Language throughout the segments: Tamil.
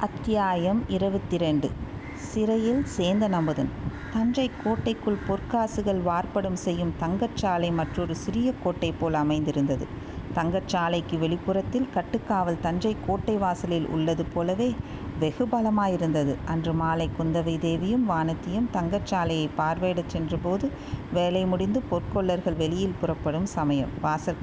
அத்தியாயம் இருபத்தி ரெண்டு சிறையில் சேந்தன் அமுதன் தஞ்சை கோட்டைக்குள் பொற்காசுகள் வார்ப்படம் செய்யும் தங்கச்சாலை மற்றொரு சிறிய கோட்டை போல் அமைந்திருந்தது. தங்கச்சாலைக்கு வெளிப்புறத்தில் கட்டுக்காவல் தஞ்சை கோட்டை வாசலில் உள்ளது போலவே வெகு பலமாயிருந்தது. அன்று மாலை குந்தவை தேவியும் வானதியும் தங்கச்சாலையை பார்வையிடச் சென்றபோது வேலை முடிந்து பொற்கொல்லர்கள் வெளியில் புறப்படும் சமயம். வாசற்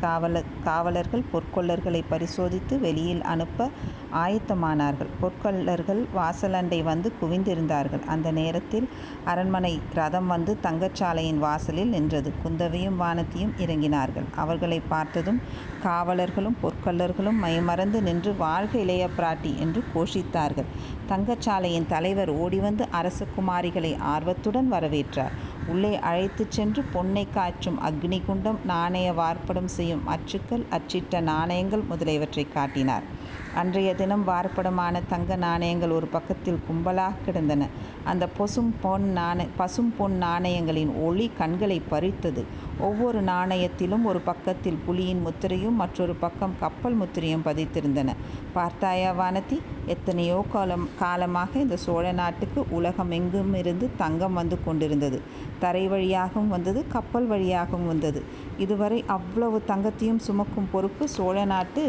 காவலர்கள் பொற்கொல்லர்களைப் பரிசோதித்து வெளியில் அனுப்ப ஆயத்தமானார்கள். பொற்கொல்லர்கள் வாசலண்டை வந்து குவிந்திருந்தார்கள். அந்த நேரத்தில் அரண்மனை ரதம் வந்து தங்கச்சாலையின் வாசலில் நின்றது. குந்தவையும் வானதியும் இறங்கினார்கள். அவர்களைப் பார்த்ததும் காவலர்களும் பொற்கொல்லர்களும் மைமறந்து நின்று வாழ்க இளையபிராட்டி! என்று கோஷித்தார்கள். தங்கச்சாலையின் தலைவர் ஓடிவந்து அரச குமாரிகளை ஆர்வத்துடன் வரவேற்றார். உள்ளே அழைத்துச் சென்று பொன்னைக் காய்ச்சும் அக்னி குண்டம், நாணய வார்ப்படம் செய்யும் அச்சுக்கள் அச்சிட்ட நாணயங்கள் முதலியவற்றைக் காட்டினார். அன்றைய தினம் வார்ப்படமான தங்க நாணயங்கள் ஒரு பக்கத்தில் கும்பலாக கிடந்தன. அந்த பொசும் பொன் நாணய பசும் பொன் நாணயங்களின் ஒளி கண்களை பறித்தது. ஒவ்வொரு நாணயத்திலும் ஒரு பக்கத்தில் புலியின் முத்திரையும் மற்றொரு பக்கம் கப்பல் முத்திரையும் பதித்திருந்தன. பார்த்தாயா வானதி! எத்தனையோ காலம் காலமாக இந்த சோழ நாட்டுக்கு உலகமெங்குமிருந்து தங்கம் வந்து கொண்டிருந்தது. தரை வழியாகவும் வந்தது கப்பல் வழியாகவும் வந்தது. இதுவரை அவ்வளவு தங்கத்தையும் சுமக்கும் பொறுப்பு சோழ நாட்டு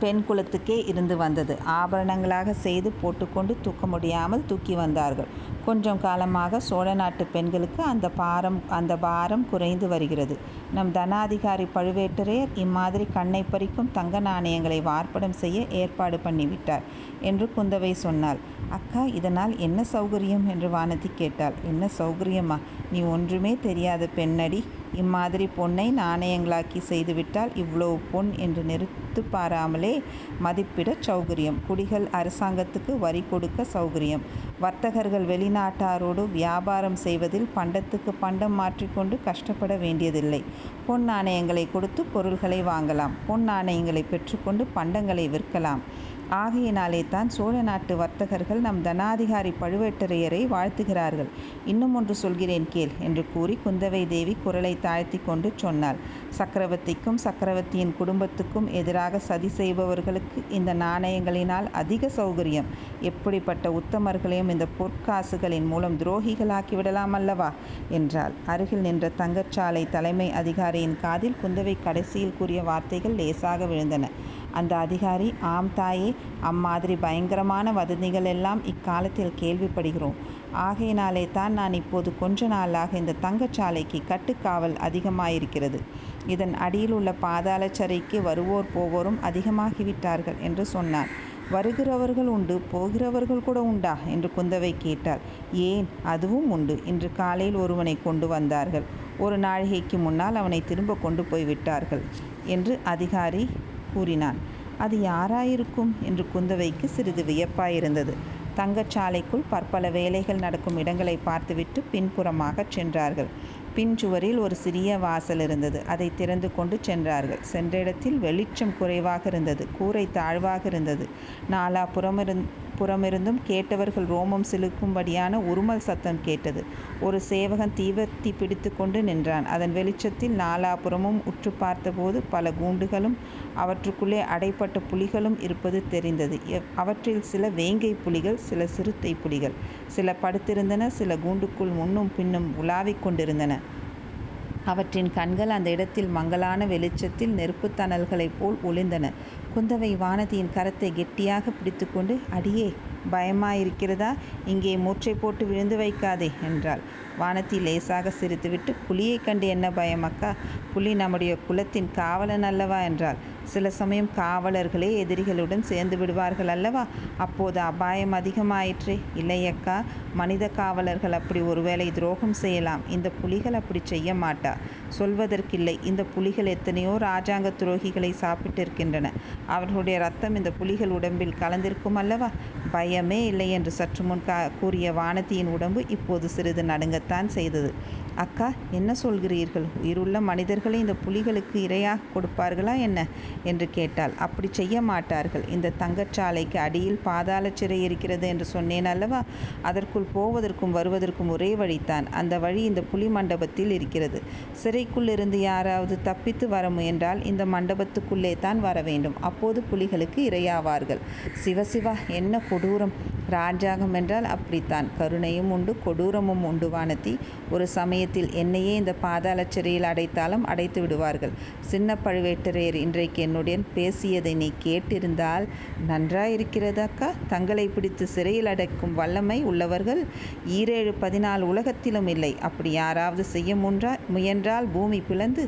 பெண் குலத்துக்கே இருந்து வந்தது. ஆபரணங்களாகச் செய்து போட்டுக்கொண்டு தூக்க முடியாமல் தூக்கி வந்தார்கள். கொஞ்சம் காலமாக சோழ நாட்டு பெண்களுக்கு அந்தப் பாரம் குறைந்து வருகிறது. நம் தனாதிகாரி பழுவேட்டரையர் இம்மாதிரி கண்ணைப் பறிக்கும் தங்க நாணயங்களை வார்ப்படம் செய்ய ஏற்பாடு பண்ணிவிட்டார் என்று குந்தவை சொன்னாள். அக்கா இதனால் என்ன சௌகரியம்? என்று வானதி கேட்டாள். என்ன சௌகரியமா? நீ ஒன்றுமே தெரியாத பெண்ணடி. இம்மாதிரி பொன்னை நாணயங்களாக்கி செய்துவிட்டால் இவ்வளவு பொன் என்று நிறுத்துப் பாராமலே மதிப்பிடச் சௌகரியம். குடிகள் அரசாங்கத்துக்கு வரி கொடுக்க சௌகரியம். வர்த்தகர்கள் வெளிநாட்டாரோடு வியாபாரம் செய்வதில் பண்டத்துக்குப் பண்டம் மாற்றிக்கொண்டு கஷ்டப்பட வேண்டியதில்லை. பொன் நாணயங்களைக் கொடுத்துப் பொருள்களை வாங்கலாம். பொன் நாணயங்களைப் பெற்றுக்கொண்டு பண்டங்களை விற்கலாம். ஆகையினாலேதான் சோழ நாட்டு வர்த்தகர்கள் நம் தனாதிகாரி பழுவேட்டரையரை வாழ்த்துகிறார்கள். இன்னும் ஒன்று சொல்கிறேன் கேள் என்று கூறிக் குந்தவை தேவி குரலைத் தாழ்த்திக் கொண்டு சொன்னாள். சக்கரவர்த்திக்கும் சக்கரவர்த்தியின் குடும்பத்துக்கும் எதிராக சதி செய்பவர்களுக்கு இந்த நாணயங்களினால் அதிக சௌகரியம். எப்படிப்பட்ட உத்தமர்களையும் இந்தப் பொற்காசுகளின் மூலம் துரோகிகளாக்கிவிடலாம் அல்லவா? என்றாள். அருகில் நின்ற தங்கச்சாலை தலைமை அதிகாரியின் காதில் குந்தவை கடைசியில் கூறிய வார்த்தைகள் லேசாக விழுந்தன. அந்த அதிகாரி ஆம் தாயே அம்மாதிரி பயங்கரமான வதந்திகள் எல்லாம் இக்காலத்தில் கேள்விப்படுகிறோம். ஆகையினாலே தான் நான் இப்போது கொஞ்ச நாளாக இந்த தங்கச்சாலைக்கு கட்டுக்காவல் அதிகமாயிருக்கிறது. இதன் அடியில் உள்ள பாதாள சிறைக்கு வருவோர் போவோரும் அதிகமாகிவிட்டார்கள் என்று சொன்னான். வருகிறவர்கள் உண்டு போகிறவர்கள் கூட உண்டா? என்று குந்தவை கேட்டாள். ஏன் அதுவும் உண்டு. இன்று காலையில் ஒருவனை கொண்டு வந்தார்கள். ஒரு நாழிகைக்கு முன்னால் அவனை திரும்ப கொண்டு போய் விட்டார்கள் என்று அதிகாரி கூறினான். அது யாராயிருக்கும்? என்று குந்தவைக்குச் சிறிது வியப்பாயிருந்தது. தங்கச்சாலைக்குள் பற்பல வேலைகள் நடக்கும் இடங்களைப் பார்த்துவிட்டுப் பின்புறமாகச் சென்றார்கள். பின்சுவரில் ஒரு சிறிய வாசல் இருந்தது. அதைத் திறந்து கொண்டு சென்றார்கள். சென்ற இடத்தில் வெளிச்சம் குறைவாக இருந்தது. கூரை தாழ்வாக இருந்தது. புறமிருந்தும் கேட்டவர்கள் ரோமம் சிலிர்க்கும்படியான உருமல் சத்தம் கேட்டது. ஒரு சேவகன் தீவர்த்தி பிடித்துக்கொண்டு நின்றான். அதன் வெளிச்சத்தில் நாலாபுறமும் உற்றுப் பார்த்தபோது பல கூண்டுகளும் அவற்றுக்குள்ளே அடைபட்ட புலிகளும் இருப்பது தெரிந்தது. அவற்றில் சில வேங்கைப் புலிகள் சில சிறுத்தைப் புலிகள். சில படுத்திருந்தன சில கூண்டுக்குள் முன்னும் பின்னும் உலாவிக் கொண்டிருந்தன. அவற்றின் கண்கள் அந்த இடத்தில் மங்கலான வெளிச்சத்தில் நெருப்புத் தணல்களைப் போல் ஒளிர்ந்தன. குந்தவை வானதியின் கரத்தைக் கெட்டியாகப் பிடித்துக்கொண்டு அடியே பயமாயிருக்கிறதா? இங்கே மூர்ச்சை போட்டு விழுந்து வைக்காதே என்றாள். வானதி லேசாகச் சிரித்துவிட்டு புலியைக் கண்டு என்ன பயம் அக்கா? புலி நம்முடைய குலத்தின் காவலன் அல்லவா என்றாள். சில சமயம் காவலர்களே எதிரிகளுடன் சேர்ந்து விடுவார்கள் அல்லவா? அப்போது அபாயம் அதிகமாயிற்றே. இல்லையக்கா. மனித காவலர்கள் அப்படி ஒருவேளை துரோகம் செய்யலாம். இந்த புலிகள் அப்படி செய்ய செய்யமாட்டா. சொல்வதற்கில்லை. இந்த புலிகள் எத்தனையோ ராஜாங்க துரோகிகளை சாப்பிட்டிருக்கின்றன. அவர்களுடைய ரத்தம் இந்த புலிகள் உடம்பில் கலந்திருக்கும் அல்லவா? பயமே இல்லை என்று சற்று முன் கூறிய வானதியின் உடம்பு இப்போது சிறிது நடுங்கத்தான் செய்தது. அக்கா என்ன சொல்கிறீர்கள்? உயிருள்ள மனிதர்களை இந்த புலிகளுக்கு இரையாக கொடுப்பார்களா என்ன? என்று கேட்டாள். அப்படி செய்ய மாட்டார்கள். இந்த தங்கச்சாலைக்கு அடியில் பாதாள சிறை இருக்கிறது என்று சொன்னேன் அல்லவா? அதற்குள் போவதற்கும் வருவதற்கும் ஒரே வழிதான். அந்த வழி இந்த புலி மண்டபத்தில் இருக்கிறது. சிறைக்குள்ளிருந்து யாராவது தப்பித்து வர முயன்றால் இந்த மண்டபத்துக்குள்ளே தான் வர வேண்டும். அப்போது புலிகளுக்கு இரையாவார்கள். சிவசிவா என்ன கொடூரம்! ராஜாங்கம் என்றால் அப்படித்தான். கருணையும் உண்டு கொடூரமும் உண்டு வானதி. ஒரு சமயத்தில் என்னையே இந்த பாதாள சிறையில் அடைத்தாலும் அடைத்து விடுவார்கள். சின்ன பழுவேட்டரையர் இன்றைக்கு என்னுடன் பேசியதை நீ கேட்டிருந்தால் நன்றாயிருக்கிறது அக்கா. தங்களை பிடித்து சிறையில் அடைக்கும் வல்லமை உள்ளவர்கள் ஈரேழு பதினாலு உலகத்திலும் இல்லை. அப்படி யாராவது செய்ய முன்றா முயன்றால் பூமி பிளந்து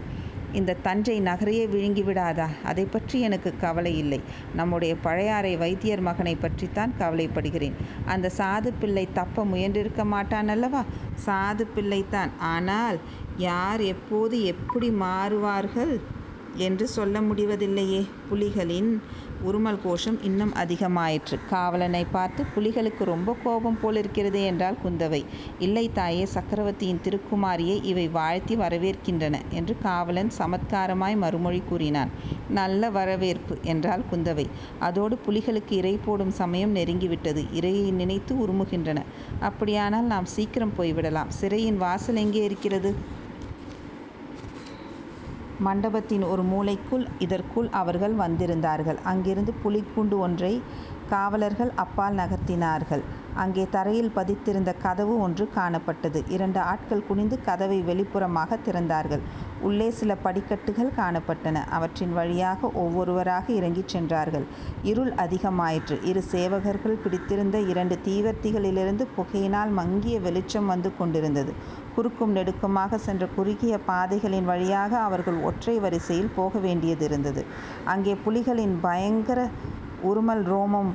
இந்த தஞ்சை நகரையே விழுங்கி விடாதா? அதை பற்றி எனக்கு கவலை இல்லை. நம்முடைய பழையாறை வைத்தியர் மகனை பற்றித்தான் கவலைப்படுகிறேன். அந்த சாது பிள்ளை தப்ப முயன்றிருக்க மாட்டான் அல்லவா? சாது பிள்ளைத்தான் ஆனால் யார் எப்போது எப்படி மாறுவார்கள் என்று சொல்ல முடிவதில்லையே. புலிகளின் உருமல் கோஷம் இன்னும் அதிகமாயிற்று. காவலனை பார்த்து புலிகளுக்கு ரொம்ப கோபம் போலிருக்கிறதே என்றாள் குந்தவை. இல்லை தாயே சக்கரவர்த்தியின் திருக்குமாரியை இவை வாழ்த்தி வரவேற்கின்றன என்று காவலன் சமத்காரமாய் மறுமொழி கூறினான். நல்ல வரவேற்பு என்றாள் குந்தவை. அதோடு புலிகளுக்கு இறை போடும் சமயம் நெருங்கிவிட்டது. இரையை நினைத்து உருமுகின்றன. அப்படியானால் நாம் சீக்கிரம் போய்விடலாம். சிறையின் வாசல் எங்கே இருக்கிறது? மண்டபத்தின் ஒரு மூலைக்குள் இதற்குள் அவர்கள் வந்திருந்தார்கள். அங்கிருந்து புலிக்கூண்டு ஒன்றை காவலர்கள் அப்பால் நகர்த்தினார்கள். அங்கே தரையில் பதித்திருந்த கதவு ஒன்று காணப்பட்டது. இரண்டு ஆட்கள் குனிந்து கதவை வெளிப்புறமாக திறந்தார்கள். உள்ளே சில படிக்கட்டுகள் காணப்பட்டன. அவற்றின் வழியாக ஒவ்வொருவராக இறங்கிச் சென்றார்கள். இருள் அதிகமாயிற்று. இரு சேவகர்கள் பிடித்திருந்த இரண்டு தீவர்த்திகளிலிருந்து புகையினால் மங்கிய வெளிச்சம் வந்து கொண்டிருந்தது. குறுக்கும் நெடுக்குமாக சென்ற குறுகிய பாதைகளின் வழியாக அவர்கள் ஒற்றை வரிசையில் போக வேண்டியதிருந்தது அங்கே புலிகளின் பயங்கர உருமல் ரோமம்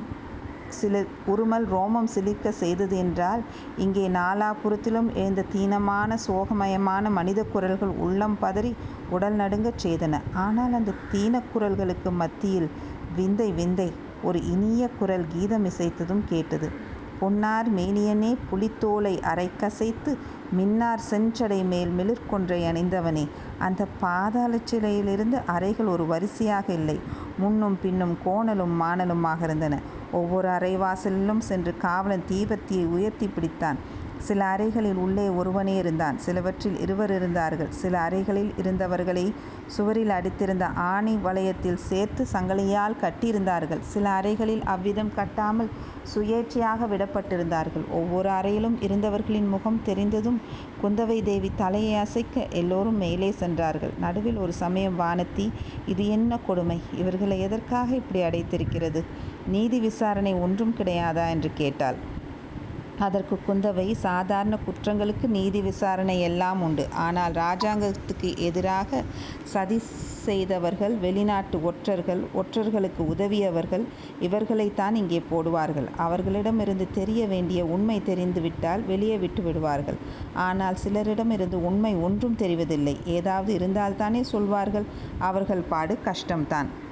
சில உருமல் ரோமம் சிலிர்க்க செய்தது என்றால் இங்கே நாலாபுறத்திலும் எழுந்த தீனமான சோகமயமான மனித குரல்கள் உள்ளம் பதறி உடல் நடுங்கச் செய்தன. ஆனால் அந்த தீனக் குரல்களுக்கு மத்தியில் விந்தை விந்தை ஒரு இனிய குரல் கீதம் இசைத்ததும் கேட்டது. பொன்னார் மேனியனே புலித்தோலை அரைக்கசைத்து மின்னார் செஞ்சடை மேல் மிளிர்கொன்றை அணிந்தவனே. அந்த பாதாள சிறையிலிருந்து அறைகள் ஒரு வரிசையாக இல்லை. முன்னும் பின்னும் கோணலும் மாணலுமாக இருந்தன. ஒவ்வொரு அறைவாசலிலும் சென்று காவலன் தீபத்தியை உயர்த்தி பிடித்தான். சில அறைகளில் உள்ளே ஒருவனே இருந்தான். சிலவற்றில் இருவர் இருந்தார்கள். சில அறைகளில் இருந்தவர்களை சுவரில் அடித்திருந்த ஆணி வளையத்தில் சேர்த்து சங்கிலியால் கட்டியிருந்தார்கள். சில அறைகளில் அவ்விதம் கட்டாமல் சுயேட்சையாக விடப்பட்டிருந்தார்கள். ஒவ்வொரு அறையிலும் இருந்தவர்களின் முகம் தெரிந்ததும் குந்தவை தேவி தலையை அசைக்க எல்லோரும் மேலே சென்றார்கள். நடுவில் ஒரு சமயம் வானத்தி இது என்ன கொடுமை? இவர்களை எதற்காக இப்படி அடைத்திருக்கிறது? நீதி விசாரணை ஒன்றும் கிடையாதா? என்று கேட்டாள். அதற்கு குந்தவை சாதாரண குற்றங்களுக்கு நீதி விசாரணை எல்லாம் உண்டு. ஆனால் ராஜாங்கத்துக்கு எதிராக சதி செய்தவர்கள் வெளிநாட்டு ஒற்றர்கள் ஒற்றர்களுக்கு உதவியவர்கள் இவர்களைத்தான் இங்கே போடுவார்கள். அவர்களிடமிருந்து தெரிய வேண்டிய உண்மை தெரிந்துவிட்டால் வெளியே விட்டு விடுவார்கள். ஆனால் சிலரிடமிருந்து உண்மை ஒன்றும் தெரிவதில்லை. ஏதாவது இருந்தால்தானே சொல்வார்கள். அவர்கள் பாடு கஷ்டம்தான்.